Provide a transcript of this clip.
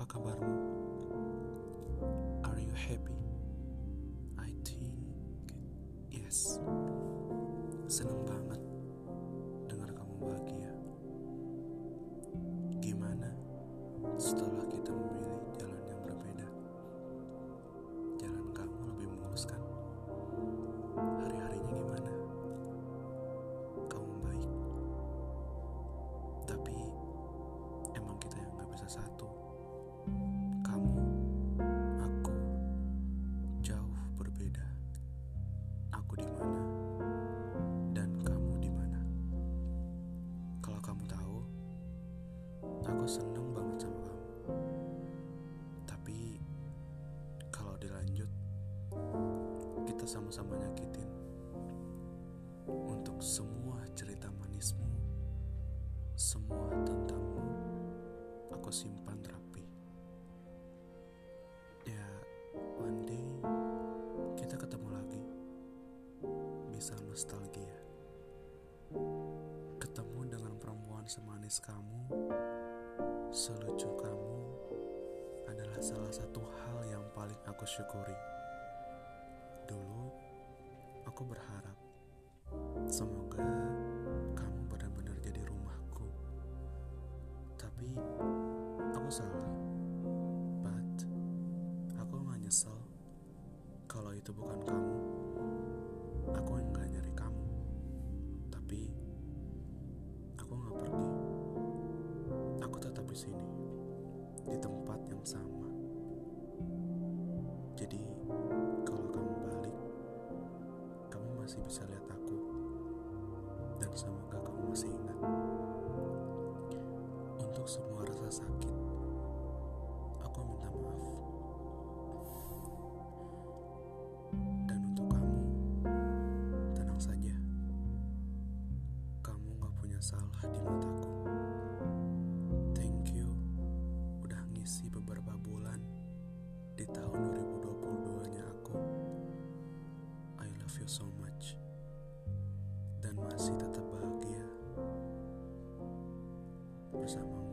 Apa kabarmu? Are you happy? I think yes. Senang banget dengar kamu bahagia. Gimana setelah kita memilih seneng banget sama kamu. Tapi kalau dilanjut, kita sama-sama nyakitin. Untuk semua cerita manismu, semua tentangmu, aku simpan rapi. Ya, one day kita ketemu lagi. Bisa nostalgia. Ketemu dengan perempuan semanis kamu, selucu kamu adalah salah satu hal yang paling aku syukuri. Dulu aku berharap semoga kamu benar-benar jadi rumahku. Tapi aku salah. But aku nggak nyesel kalau itu bukan kamu. Aku nggak nyari kamu. Tapi di tempat yang sama. Jadi kalau kamu balik, kamu masih bisa lihat aku. Dan semoga kamu masih ingat. Untuk semua rasa sakit, aku minta maaf. Dan untuk kamu, tenang saja. Kamu gak punya salah di mataku. Ngisi beberapa bulan di tahun 2022-nya aku. I love you so much. Dan masih tetap bahagia bersama